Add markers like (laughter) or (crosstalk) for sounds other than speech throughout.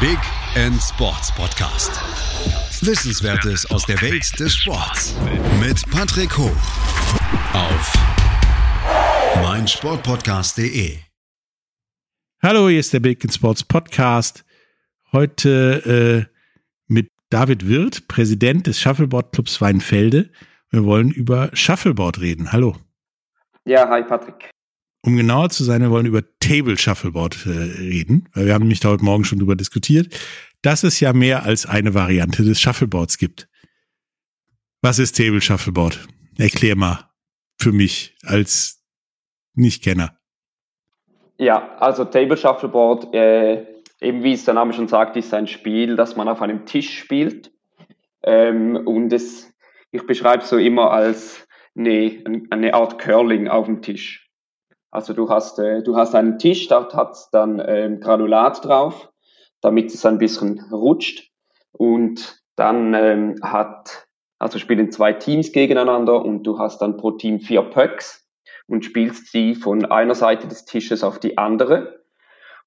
Big End Sports Podcast. Wissenswertes aus der Welt des Sports mit Patrick Hoch auf meinsportpodcast.de. Hallo, hier ist der Big End Sports Podcast. Heute äh, mit David Wirth, Präsident des Shuffleboard Clubs Weinfelde. Wir wollen über Shuffleboard reden. Hallo. Ja, hi Patrick. Um genauer zu sein, wir wollen über Table Shuffleboard äh, reden, weil wir haben nämlich da heute Morgen schon drüber diskutiert, dass es ja mehr als eine Variante des Shuffleboards gibt. Was ist Table Shuffleboard? Erklär mal für mich als Nichtkenner. Ja, also Table Shuffleboard, äh, eben wie es der Name schon sagt, ist ein Spiel, das man auf einem Tisch spielt. Ähm, und es, ich beschreibe es so immer als eine, eine Art Curling auf dem Tisch. Also du hast, äh, du hast einen Tisch, dort hat dann ähm, Granulat drauf, damit es ein bisschen rutscht. Und dann ähm, hat, also spielen zwei Teams gegeneinander und du hast dann pro Team vier Pöcks und spielst sie von einer Seite des Tisches auf die andere.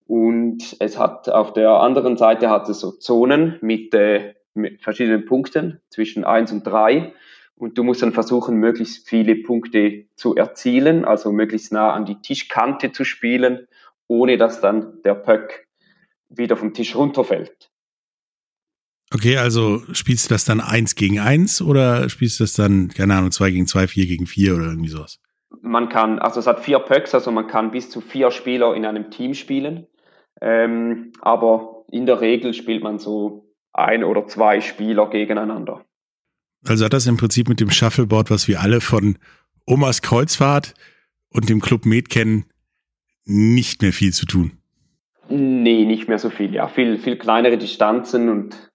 Und es hat auf der anderen Seite hat es so Zonen mit, äh, mit verschiedenen Punkten zwischen eins und drei und du musst dann versuchen, möglichst viele Punkte zu erzielen, also möglichst nah an die Tischkante zu spielen, ohne dass dann der Pöck wieder vom Tisch runterfällt. Okay, also spielst du das dann eins gegen eins oder spielst du das dann, keine Ahnung, zwei gegen zwei, vier gegen vier oder irgendwie sowas? Man kann, also es hat vier Pöcks, also man kann bis zu vier Spieler in einem Team spielen. Ähm, aber in der Regel spielt man so ein oder zwei Spieler gegeneinander. Also hat das im Prinzip mit dem Shuffleboard, was wir alle von Omas Kreuzfahrt und dem Club Med kennen, nicht mehr viel zu tun. Nee, nicht mehr so viel, ja. Viel, viel kleinere Distanzen und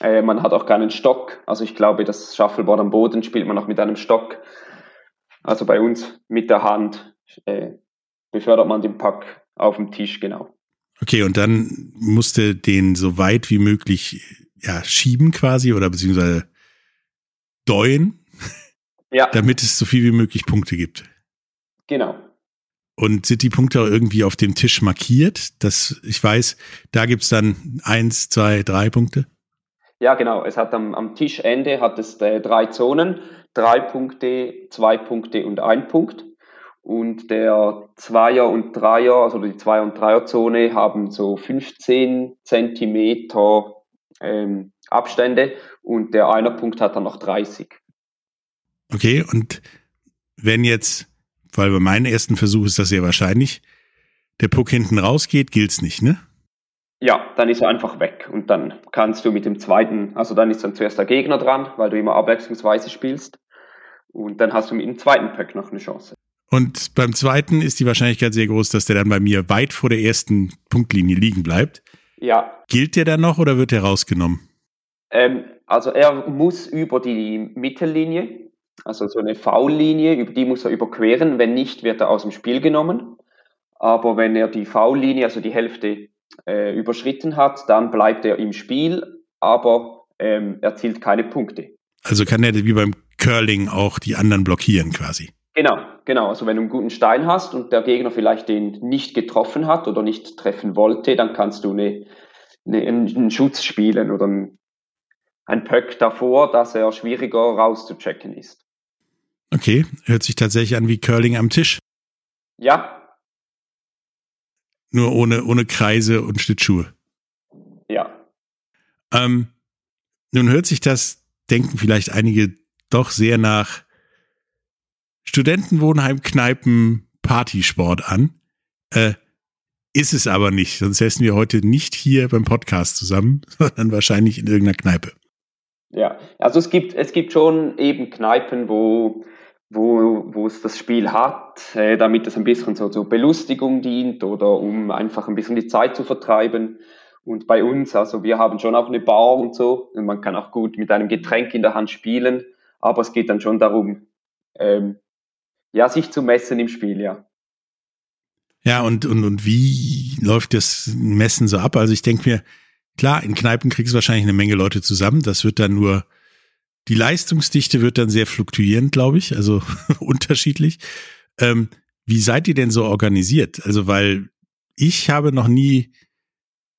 äh, man hat auch keinen Stock. Also ich glaube, das Shuffleboard am Boden spielt man auch mit einem Stock. Also bei uns mit der Hand äh, befördert man den Pack auf dem Tisch, genau. Okay, und dann musste den so weit wie möglich ja, schieben quasi oder beziehungsweise deuen, ja. damit es so viel wie möglich Punkte gibt. Genau. Und sind die Punkte auch irgendwie auf dem Tisch markiert? Dass ich weiß, da gibt es dann eins, zwei, drei Punkte? Ja, genau. Es hat am, am Tischende hat es äh, drei Zonen, drei Punkte, zwei Punkte und ein Punkt. Und der Zweier- und Dreier, also die Zweier- und Dreier-Zone haben so 15 Zentimeter ähm, Abstände und der Einer-Punkt hat dann noch 30. Okay, und wenn jetzt, weil bei meinem ersten Versuch ist das sehr wahrscheinlich, der Puck hinten rausgeht, gilt's nicht, ne? Ja, dann ist er einfach weg und dann kannst du mit dem zweiten, also dann ist dann zuerst der Gegner dran, weil du immer abwechslungsweise spielst und dann hast du mit dem zweiten Pack noch eine Chance. Und beim zweiten ist die Wahrscheinlichkeit sehr groß, dass der dann bei mir weit vor der ersten Punktlinie liegen bleibt. Ja. Gilt der dann noch oder wird der rausgenommen? Ähm, also er muss über die Mittellinie, also so eine V-Linie, über die muss er überqueren. Wenn nicht, wird er aus dem Spiel genommen. Aber wenn er die V-Linie, also die Hälfte, äh, überschritten hat, dann bleibt er im Spiel, aber ähm, erzielt keine Punkte. Also kann er wie beim Curling auch die anderen blockieren quasi. Genau, genau. Also wenn du einen guten Stein hast und der Gegner vielleicht den nicht getroffen hat oder nicht treffen wollte, dann kannst du eine, eine, einen Schutz spielen oder ein, ein Pöck davor, dass er schwieriger rauszuchecken ist. Okay, hört sich tatsächlich an wie Curling am Tisch. Ja. Nur ohne, ohne Kreise und Schlittschuhe. Ja. Ähm, nun hört sich das, denken vielleicht einige doch sehr nach Studentenwohnheim, Kneipen, Partysport an. Äh, ist es aber nicht, sonst säßen wir heute nicht hier beim Podcast zusammen, (laughs) sondern wahrscheinlich in irgendeiner Kneipe. Ja, also es gibt, es gibt schon eben Kneipen, wo, wo, wo es das Spiel hat, äh, damit es ein bisschen so zur Belustigung dient oder um einfach ein bisschen die Zeit zu vertreiben. Und bei uns, also wir haben schon auch eine Bar und so, und man kann auch gut mit einem Getränk in der Hand spielen, aber es geht dann schon darum, ähm, ja, sich zu messen im Spiel, ja. Ja, und, und, und wie läuft das Messen so ab? Also ich denke mir, klar, in Kneipen kriegst du wahrscheinlich eine Menge Leute zusammen. Das wird dann nur, die Leistungsdichte wird dann sehr fluktuierend, glaube ich, also (laughs) unterschiedlich. Ähm, wie seid ihr denn so organisiert? Also, weil ich habe noch nie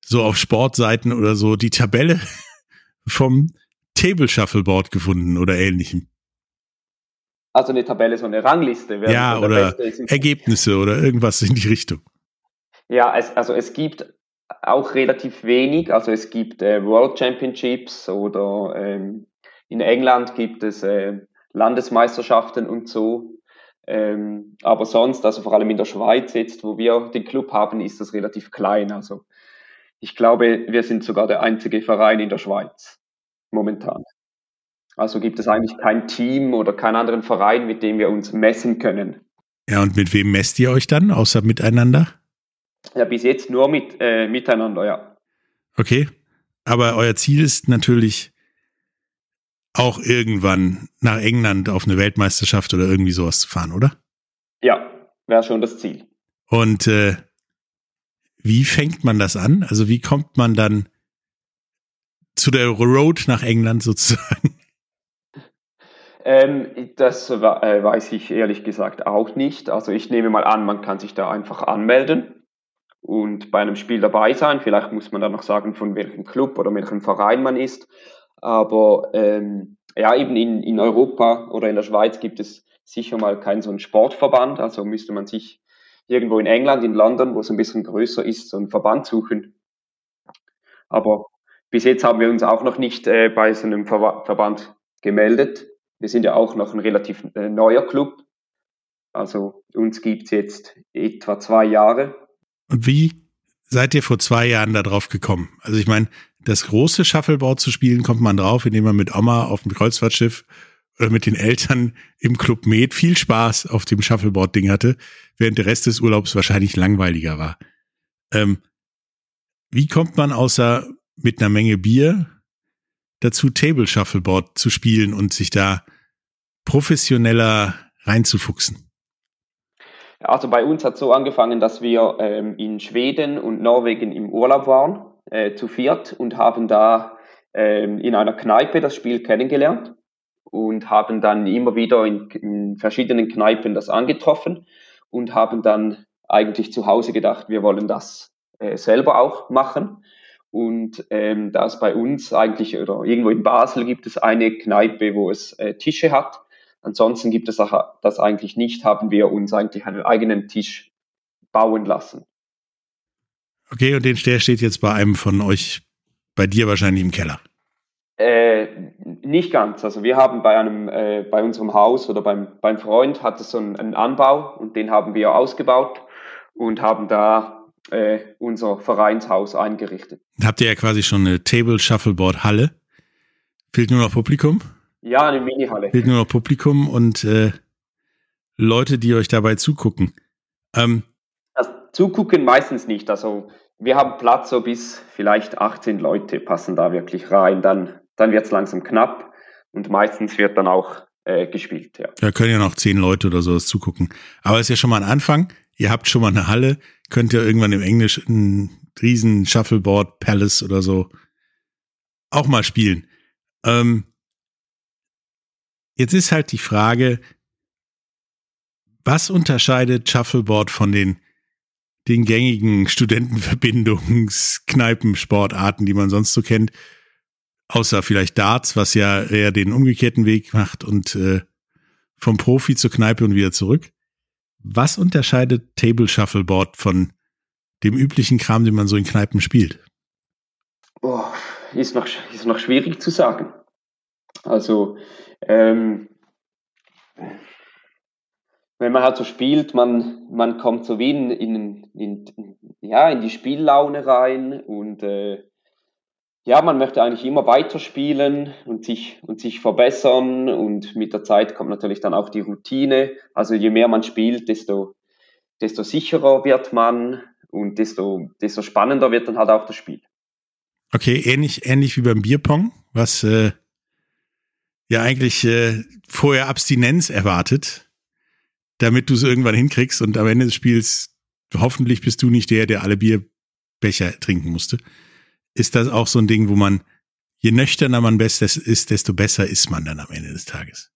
so auf Sportseiten oder so die Tabelle (laughs) vom Table Shuffleboard gefunden oder ähnlichem. Also eine Tabelle, so eine Rangliste. Ja, oder Ergebnisse oder irgendwas in die Richtung. Ja, es, also es gibt auch relativ wenig. Also es gibt äh, World Championships oder ähm, in England gibt es äh, Landesmeisterschaften und so. Ähm, aber sonst, also vor allem in der Schweiz jetzt, wo wir den Club haben, ist das relativ klein. Also ich glaube, wir sind sogar der einzige Verein in der Schweiz momentan. Also gibt es eigentlich kein Team oder keinen anderen Verein, mit dem wir uns messen können. Ja, und mit wem messt ihr euch dann, außer miteinander? Ja, bis jetzt nur mit äh, miteinander, ja. Okay. Aber euer Ziel ist natürlich auch irgendwann nach England auf eine Weltmeisterschaft oder irgendwie sowas zu fahren, oder? Ja, wäre schon das Ziel. Und äh, wie fängt man das an? Also wie kommt man dann zu der Road nach England (laughs) sozusagen? Ähm, das äh, weiß ich ehrlich gesagt auch nicht. Also ich nehme mal an, man kann sich da einfach anmelden und bei einem Spiel dabei sein. Vielleicht muss man dann noch sagen, von welchem Club oder welchem Verein man ist. Aber ähm, ja, eben in, in Europa oder in der Schweiz gibt es sicher mal keinen so einen Sportverband. Also müsste man sich irgendwo in England, in London, wo es ein bisschen größer ist, so einen Verband suchen. Aber bis jetzt haben wir uns auch noch nicht äh, bei so einem Ver Verband gemeldet. Wir sind ja auch noch ein relativ äh, neuer Club. Also uns gibt's jetzt etwa zwei Jahre. Und wie seid ihr vor zwei Jahren da drauf gekommen? Also ich meine, das große Shuffleboard zu spielen, kommt man drauf, indem man mit Oma auf dem Kreuzfahrtschiff oder mit den Eltern im Club Med viel Spaß auf dem Shuffleboard-Ding hatte, während der Rest des Urlaubs wahrscheinlich langweiliger war. Ähm, wie kommt man außer mit einer Menge Bier dazu, Table Shuffleboard zu spielen und sich da professioneller reinzufuchsen? Also bei uns hat so angefangen, dass wir ähm, in Schweden und Norwegen im Urlaub waren, äh, zu viert, und haben da ähm, in einer Kneipe das Spiel kennengelernt und haben dann immer wieder in, in verschiedenen Kneipen das angetroffen und haben dann eigentlich zu Hause gedacht, wir wollen das äh, selber auch machen. Und ähm, da es bei uns eigentlich oder irgendwo in Basel gibt es eine Kneipe, wo es äh, Tische hat, Ansonsten gibt es das eigentlich nicht, haben wir uns eigentlich einen eigenen Tisch bauen lassen. Okay, und den der steht jetzt bei einem von euch, bei dir wahrscheinlich im Keller. Äh, nicht ganz. Also wir haben bei einem, äh, bei unserem Haus oder beim, beim Freund hat es so einen, einen Anbau und den haben wir ausgebaut und haben da äh, unser Vereinshaus eingerichtet. Habt ihr ja quasi schon eine Table Shuffleboard Halle. Fehlt nur noch Publikum? Ja, eine Mini-Halle. Fehlt nur noch Publikum und äh, Leute, die euch dabei zugucken. Ähm, das Zugucken meistens nicht. Also wir haben Platz so bis vielleicht 18 Leute passen da wirklich rein. Dann, dann wird es langsam knapp und meistens wird dann auch äh, gespielt. Ja. Da können ja noch zehn Leute oder sowas zugucken. Aber es ist ja schon mal ein Anfang. Ihr habt schon mal eine Halle, könnt ihr irgendwann im Englisch ein riesen Shuffleboard Palace oder so auch mal spielen. Ähm, Jetzt ist halt die Frage, was unterscheidet Shuffleboard von den, den gängigen Studentenverbindungskneipensportarten, die man sonst so kennt? Außer vielleicht Darts, was ja eher den umgekehrten Weg macht und äh, vom Profi zur Kneipe und wieder zurück. Was unterscheidet Table Shuffleboard von dem üblichen Kram, den man so in Kneipen spielt? Oh, ist noch, ist noch schwierig zu sagen. Also ähm, wenn man halt so spielt, man, man kommt so wie in, in, in, ja, in die Spiellaune rein und äh, ja, man möchte eigentlich immer weiterspielen und sich, und sich verbessern und mit der Zeit kommt natürlich dann auch die Routine. Also je mehr man spielt, desto, desto sicherer wird man und desto, desto spannender wird dann halt auch das Spiel. Okay, ähnlich, ähnlich wie beim Bierpong, was äh, ja eigentlich äh, vorher Abstinenz erwartet, damit du es irgendwann hinkriegst und am Ende des Spiels hoffentlich bist du nicht der, der alle Bierbecher trinken musste. Ist das auch so ein Ding, wo man, je nüchterner man ist, desto besser ist man dann am Ende des Tages?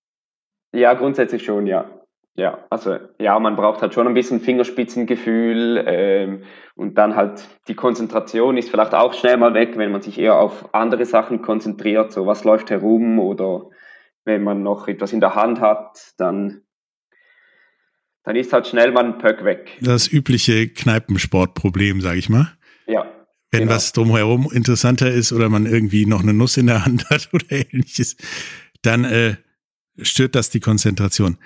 Ja, grundsätzlich schon, ja. Ja, also ja, man braucht halt schon ein bisschen Fingerspitzengefühl ähm, und dann halt die Konzentration ist vielleicht auch schnell mal weg, wenn man sich eher auf andere Sachen konzentriert, so was läuft herum oder wenn man noch etwas in der Hand hat, dann, dann ist halt schnell mal ein Pöck weg. Das übliche Kneipensportproblem, sage ich mal. Ja. Wenn genau. was drumherum interessanter ist oder man irgendwie noch eine Nuss in der Hand hat (laughs) oder ähnliches, dann äh, stört das die Konzentration.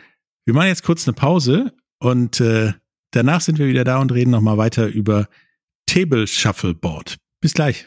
Wir machen jetzt kurz eine Pause und äh, danach sind wir wieder da und reden nochmal weiter über Table Shuffleboard. Bis gleich.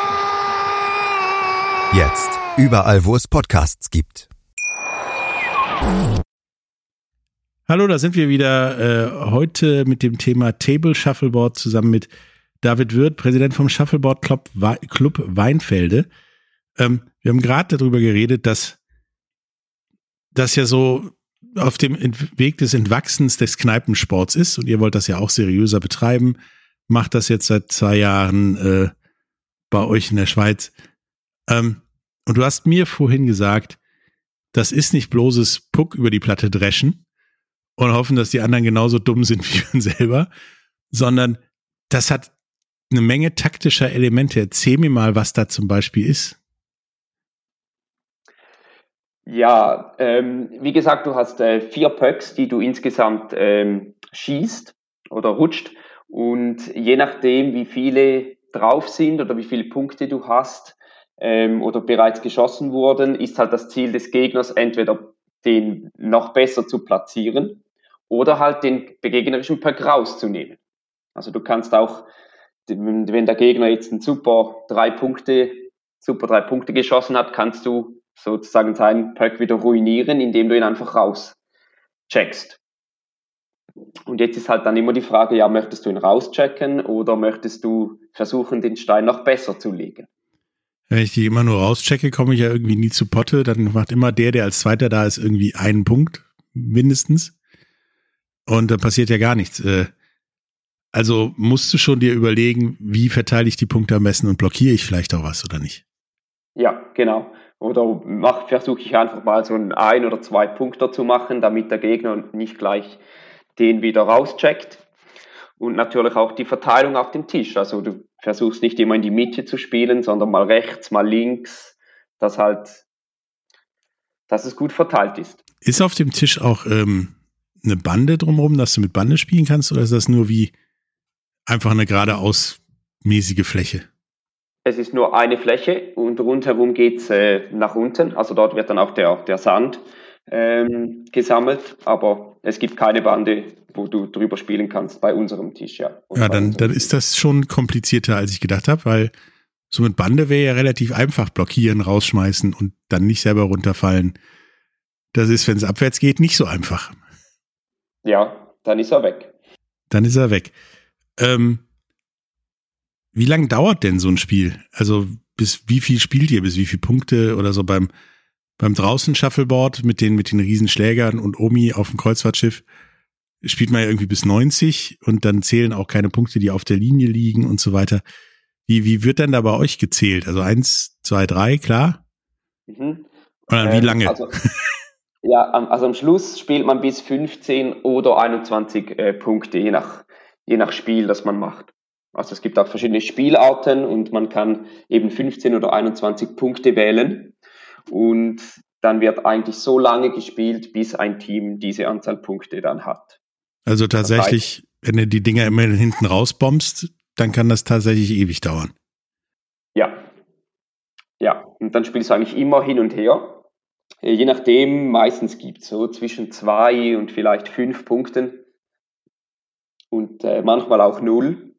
Jetzt. Überall, wo es Podcasts gibt. Hallo, da sind wir wieder äh, heute mit dem Thema Table Shuffleboard zusammen mit David Wirth, Präsident vom Shuffleboard Club, Club Weinfelde. Ähm, wir haben gerade darüber geredet, dass das ja so auf dem Weg des Entwachsens des Kneipensports ist und ihr wollt das ja auch seriöser betreiben, macht das jetzt seit zwei Jahren äh, bei euch in der Schweiz. Ähm, und du hast mir vorhin gesagt, das ist nicht bloßes Puck über die Platte dreschen und hoffen, dass die anderen genauso dumm sind (laughs) wie man selber, sondern das hat eine Menge taktischer Elemente. Erzähl mir mal, was da zum Beispiel ist. Ja, ähm, wie gesagt, du hast äh, vier Pucks, die du insgesamt ähm, schießt oder rutscht. Und je nachdem, wie viele drauf sind oder wie viele Punkte du hast, ähm, oder bereits geschossen wurden, ist halt das Ziel des Gegners entweder den noch besser zu platzieren oder halt den gegnerischen Pack rauszunehmen. Also du kannst auch, wenn der Gegner jetzt einen super drei Punkte, super drei Punkte geschossen hat, kannst du sozusagen seinen Pack wieder ruinieren, indem du ihn einfach rauscheckst. Und jetzt ist halt dann immer die Frage, ja, möchtest du ihn rauschecken oder möchtest du versuchen, den Stein noch besser zu legen? Wenn ich die immer nur rauschecke, komme ich ja irgendwie nie zu Potte. Dann macht immer der, der als Zweiter da ist, irgendwie einen Punkt mindestens. Und dann passiert ja gar nichts. Äh, also musst du schon dir überlegen, wie verteile ich die Punkte am besten und blockiere ich vielleicht auch was oder nicht? Ja, genau. Oder versuche ich einfach mal so einen ein oder zwei Punkter zu machen, damit der Gegner nicht gleich den wieder rauscheckt und natürlich auch die Verteilung auf dem Tisch. Also du versuchst nicht immer in die Mitte zu spielen, sondern mal rechts, mal links, dass halt, dass es gut verteilt ist. Ist auf dem Tisch auch ähm, eine Bande drumherum, dass du mit Bande spielen kannst, oder ist das nur wie einfach eine geradeaus mäßige Fläche? Es ist nur eine Fläche und rundherum geht's äh, nach unten. Also dort wird dann auch der, der Sand ähm, gesammelt, aber es gibt keine Bande, wo du drüber spielen kannst bei unserem Tisch, ja. ja, dann, dann ist das schon komplizierter, als ich gedacht habe, weil so mit Bande wäre ja relativ einfach blockieren, rausschmeißen und dann nicht selber runterfallen. Das ist, wenn es abwärts geht, nicht so einfach. Ja, dann ist er weg. Dann ist er weg. Ähm, wie lange dauert denn so ein Spiel? Also bis wie viel spielt ihr, bis wie viele Punkte oder so beim beim draußen Shuffleboard mit den, mit den Riesenschlägern und Omi auf dem Kreuzfahrtschiff spielt man ja irgendwie bis 90 und dann zählen auch keine Punkte, die auf der Linie liegen und so weiter. Wie, wie wird denn da bei euch gezählt? Also eins, zwei, drei, klar? Mhm. Und dann wie ähm, lange? Also, ja, also am Schluss spielt man bis 15 oder 21 äh, Punkte, je nach, je nach Spiel, das man macht. Also es gibt auch verschiedene Spielarten und man kann eben 15 oder 21 Punkte wählen. Und dann wird eigentlich so lange gespielt, bis ein Team diese Anzahl Punkte dann hat. Also tatsächlich, wenn du die Dinger immer hinten rausbombst, dann kann das tatsächlich ewig dauern. Ja. Ja, und dann spielst du eigentlich immer hin und her. Äh, je nachdem, meistens gibt es so zwischen zwei und vielleicht fünf Punkten. Und äh, manchmal auch null,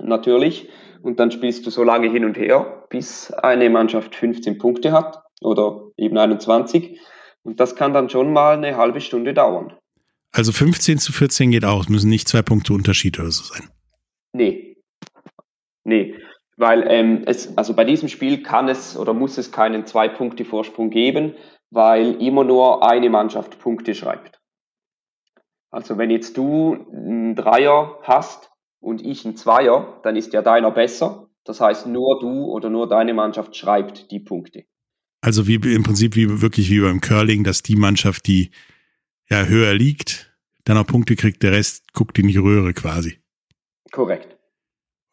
natürlich. Und dann spielst du so lange hin und her, bis eine Mannschaft 15 Punkte hat oder eben 21. Und das kann dann schon mal eine halbe Stunde dauern. Also 15 zu 14 geht auch. Es müssen nicht zwei Punkte Unterschied oder so sein. Nee. Nee. Weil ähm, es, also bei diesem Spiel kann es oder muss es keinen Zwei-Punkte-Vorsprung geben, weil immer nur eine Mannschaft Punkte schreibt. Also wenn jetzt du einen Dreier hast und ich einen Zweier, dann ist ja deiner besser. Das heißt, nur du oder nur deine Mannschaft schreibt die Punkte. Also wie im Prinzip wie wirklich wie beim Curling, dass die Mannschaft, die ja höher liegt, dann auch Punkte kriegt, der Rest guckt in die Röhre quasi. Korrekt.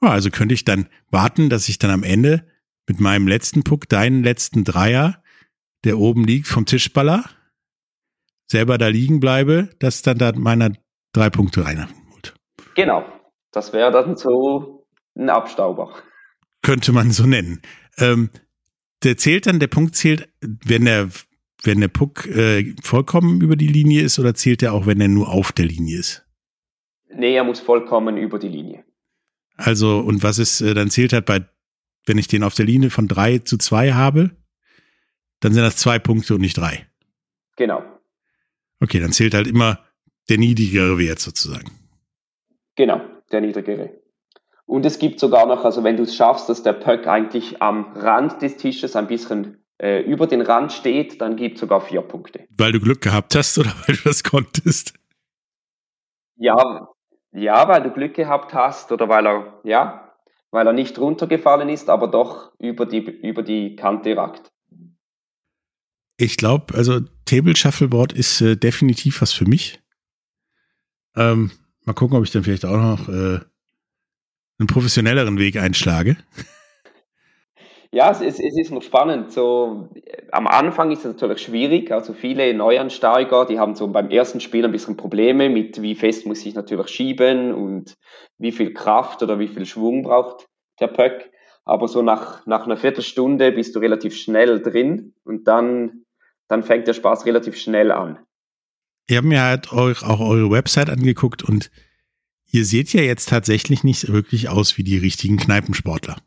Ja, also könnte ich dann warten, dass ich dann am Ende mit meinem letzten Puck, deinen letzten Dreier, der oben liegt, vom Tischballer, selber da liegen bleibe, dass dann da meiner drei Punkte reinholt. Genau. Das wäre dann so ein Abstauber. Könnte man so nennen. Ähm, der zählt dann, der Punkt zählt, wenn der, wenn der Puck äh, vollkommen über die Linie ist oder zählt er auch, wenn er nur auf der Linie ist? Nee, er muss vollkommen über die Linie. Also, und was ist, äh, dann zählt halt bei, wenn ich den auf der Linie von drei zu zwei habe, dann sind das zwei Punkte und nicht drei. Genau. Okay, dann zählt halt immer der niedrigere Wert sozusagen. Genau, der niedrigere. Und es gibt sogar noch, also wenn du es schaffst, dass der Puck eigentlich am Rand des Tisches ein bisschen äh, über den Rand steht, dann gibt es sogar vier Punkte. Weil du Glück gehabt hast oder (laughs) weil du das konntest? Ja, ja, weil du Glück gehabt hast oder weil er, ja, weil er nicht runtergefallen ist, aber doch über die, über die Kante ragt. Ich glaube, also Table Shuffleboard ist äh, definitiv was für mich. Ähm, mal gucken, ob ich dann vielleicht auch noch äh, einen professionelleren Weg einschlage. Ja, es ist, es ist noch spannend. So, am Anfang ist es natürlich schwierig. Also viele Neuansteiger, die haben so beim ersten Spiel ein bisschen Probleme mit, wie fest muss ich natürlich schieben und wie viel Kraft oder wie viel Schwung braucht der Pöck. Aber so nach, nach einer Viertelstunde bist du relativ schnell drin und dann, dann fängt der Spaß relativ schnell an. Ich habe mir halt auch eure Website angeguckt und ihr seht ja jetzt tatsächlich nicht wirklich aus wie die richtigen Kneipensportler.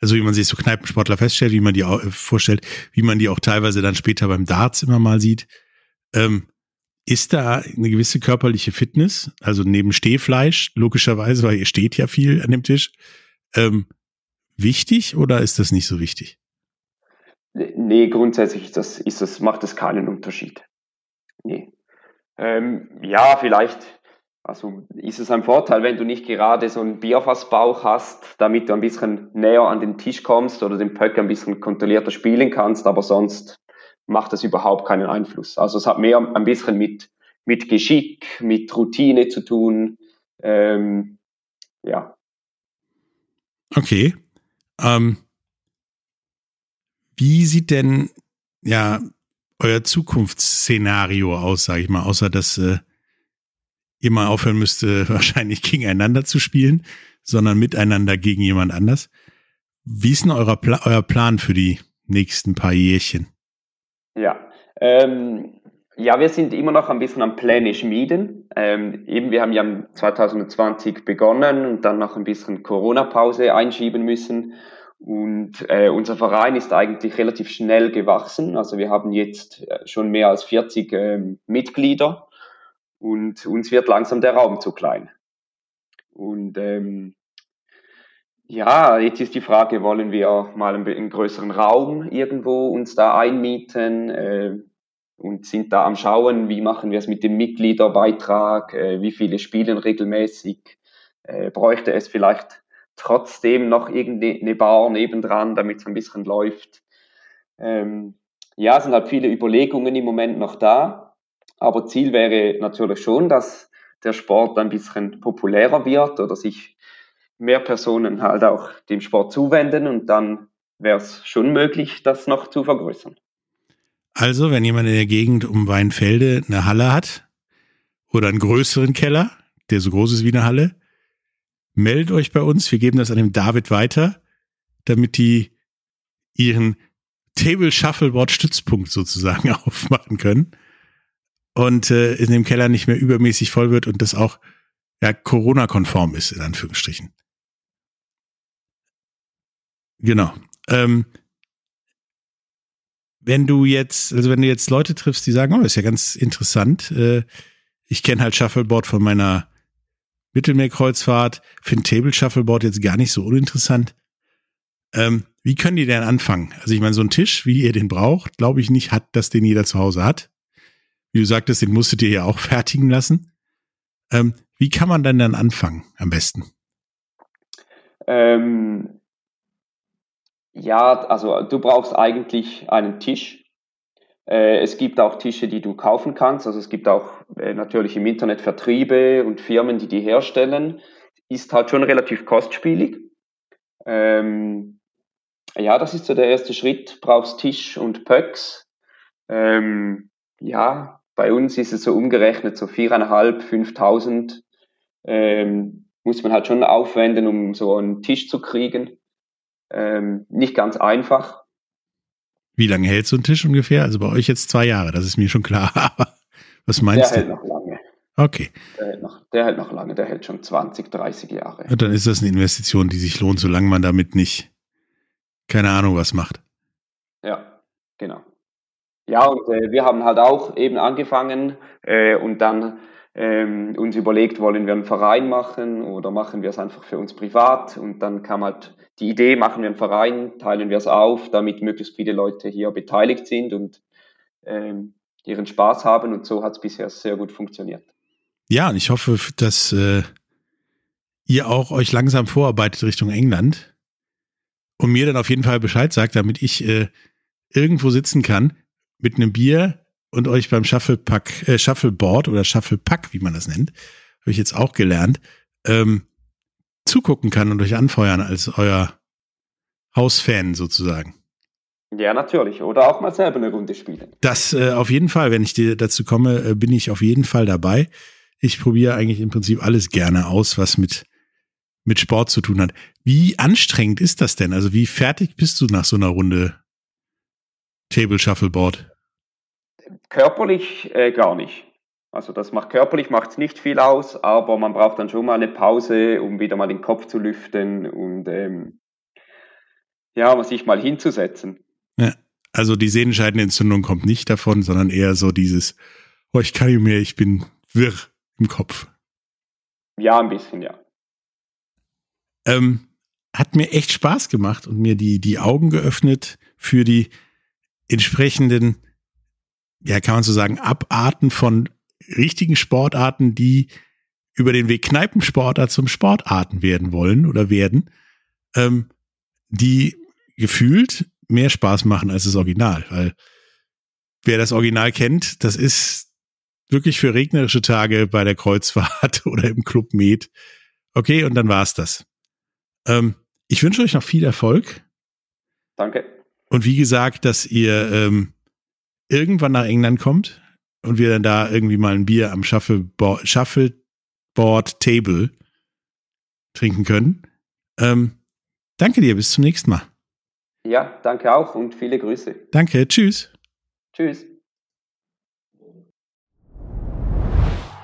Also wie man sich so Kneipensportler feststellt, wie man die auch, vorstellt, wie man die auch teilweise dann später beim Darts immer mal sieht. Ähm, ist da eine gewisse körperliche Fitness, also neben Stehfleisch, logischerweise, weil ihr steht ja viel an dem Tisch, ähm, wichtig oder ist das nicht so wichtig? Nee, grundsätzlich ist das, ist das, macht das keinen Unterschied. Nee. Ähm, ja, vielleicht also ist es ein Vorteil, wenn du nicht gerade so einen Bierfassbauch hast, damit du ein bisschen näher an den Tisch kommst oder den Pöck ein bisschen kontrollierter spielen kannst, aber sonst macht das überhaupt keinen Einfluss. Also es hat mehr ein bisschen mit, mit Geschick, mit Routine zu tun. Ähm, ja. Okay. Ähm, wie sieht denn ja euer Zukunftsszenario aus, sage ich mal, außer dass äh, mal aufhören müsste, (laughs) wahrscheinlich gegeneinander zu spielen, sondern miteinander gegen jemand anders. Wie ist denn euer, Pla euer Plan für die nächsten paar Jährchen? Ja, ähm, ja, wir sind immer noch ein bisschen am Pläne schmieden. Ähm, eben, wir haben ja 2020 begonnen und dann noch ein bisschen Corona-Pause einschieben müssen. Und äh, unser Verein ist eigentlich relativ schnell gewachsen. Also wir haben jetzt äh, schon mehr als 40 ähm, Mitglieder und uns wird langsam der Raum zu klein. Und ähm, ja, jetzt ist die Frage, wollen wir mal einen, größeren Raum irgendwo uns da einmieten äh, und sind da am Schauen, wie machen wir es mit dem Mitgliederbeitrag, äh, wie viele spielen regelmäßig, äh, bräuchte es vielleicht trotzdem noch irgendeine Bar nebendran, damit es ein bisschen läuft. Ähm, ja, es sind halt viele Überlegungen im Moment noch da. Aber Ziel wäre natürlich schon, dass der Sport ein bisschen populärer wird oder sich mehr Personen halt auch dem Sport zuwenden und dann wäre es schon möglich, das noch zu vergrößern. Also, wenn jemand in der Gegend um Weinfelde eine Halle hat oder einen größeren Keller, der so groß ist wie eine Halle, meldet euch bei uns. Wir geben das an dem David weiter, damit die ihren Table Shuffleboard Stützpunkt sozusagen (laughs) aufmachen können und äh, in dem Keller nicht mehr übermäßig voll wird und das auch ja, Corona-konform ist, in Anführungsstrichen. Genau. Ähm, wenn du jetzt, also wenn du jetzt Leute triffst, die sagen, oh, ist ja ganz interessant, äh, ich kenne halt Shuffleboard von meiner Mittelmeerkreuzfahrt, finde Table Shuffleboard jetzt gar nicht so uninteressant. Ähm, wie können die denn anfangen? Also ich meine, so ein Tisch, wie ihr den braucht, glaube ich nicht, hat, dass den jeder zu Hause hat. Wie du sagtest, den musstet ihr ja auch (laughs) fertigen lassen. Ähm, wie kann man denn dann anfangen am besten? Ähm, ja, also du brauchst eigentlich einen Tisch. Äh, es gibt auch Tische, die du kaufen kannst. Also es gibt auch äh, natürlich im Internet Vertriebe und Firmen, die die herstellen. Ist halt schon relativ kostspielig. Ähm, ja, das ist so der erste Schritt. Brauchst Tisch und Pöcks. Ähm, ja, bei uns ist es so umgerechnet so viereinhalb, fünftausend ähm, muss man halt schon aufwenden, um so einen Tisch zu kriegen. Ähm, nicht ganz einfach. Wie lange hält so ein Tisch ungefähr? Also bei euch jetzt zwei Jahre, das ist mir schon klar. (laughs) Aber was meinst der du? Der hält noch lange. Okay. Der hält, noch, der hält noch lange, der hält schon 20, 30 Jahre. Und dann ist das eine Investition, die sich lohnt, solange man damit nicht, keine Ahnung, was macht. Ja, genau. Ja, und äh, wir haben halt auch eben angefangen äh, und dann ähm, uns überlegt, wollen wir einen Verein machen oder machen wir es einfach für uns privat? Und dann kam halt die Idee, machen wir einen Verein, teilen wir es auf, damit möglichst viele Leute hier beteiligt sind und ähm, ihren Spaß haben. Und so hat es bisher sehr gut funktioniert. Ja, und ich hoffe, dass äh, ihr auch euch langsam vorarbeitet Richtung England und mir dann auf jeden Fall Bescheid sagt, damit ich äh, irgendwo sitzen kann mit einem Bier und euch beim Shufflepack, äh, Shuffleboard oder Shufflepack, wie man das nennt, habe ich jetzt auch gelernt, ähm, zugucken kann und euch anfeuern als euer Hausfan sozusagen. Ja, natürlich. Oder auch mal selber eine Runde spielen. Das äh, auf jeden Fall. Wenn ich dir dazu komme, äh, bin ich auf jeden Fall dabei. Ich probiere eigentlich im Prinzip alles gerne aus, was mit, mit Sport zu tun hat. Wie anstrengend ist das denn? Also wie fertig bist du nach so einer Runde Table Shuffleboard? Körperlich äh, gar nicht. Also das macht körperlich macht es nicht viel aus, aber man braucht dann schon mal eine Pause, um wieder mal den Kopf zu lüften und ähm, ja, sich mal hinzusetzen. Ja, also die Sehnenscheidenentzündung kommt nicht davon, sondern eher so dieses, oh, ich kann nicht mehr, ich bin wirr im Kopf. Ja, ein bisschen, ja. Ähm, hat mir echt Spaß gemacht und mir die, die Augen geöffnet für die entsprechenden ja, kann man so sagen, Abarten von richtigen Sportarten, die über den Weg Kneipensportler zum Sportarten werden wollen oder werden, ähm, die gefühlt mehr Spaß machen als das Original. Weil wer das Original kennt, das ist wirklich für regnerische Tage bei der Kreuzfahrt (laughs) oder im Club Med. Okay, und dann war's das. Ähm, ich wünsche euch noch viel Erfolg. Danke. Und wie gesagt, dass ihr ähm, irgendwann nach England kommt und wir dann da irgendwie mal ein Bier am Shuffleboard, Shuffleboard Table trinken können. Ähm, danke dir, bis zum nächsten Mal. Ja, danke auch und viele Grüße. Danke, tschüss. Tschüss.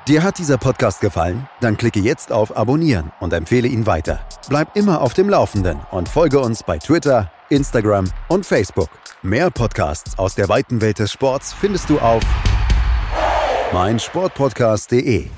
Dir hat dieser Podcast gefallen? Dann klicke jetzt auf Abonnieren und empfehle ihn weiter. Bleib immer auf dem Laufenden und folge uns bei Twitter, Instagram und Facebook. Mehr Podcasts aus der weiten Welt des Sports findest du auf meinsportpodcast.de.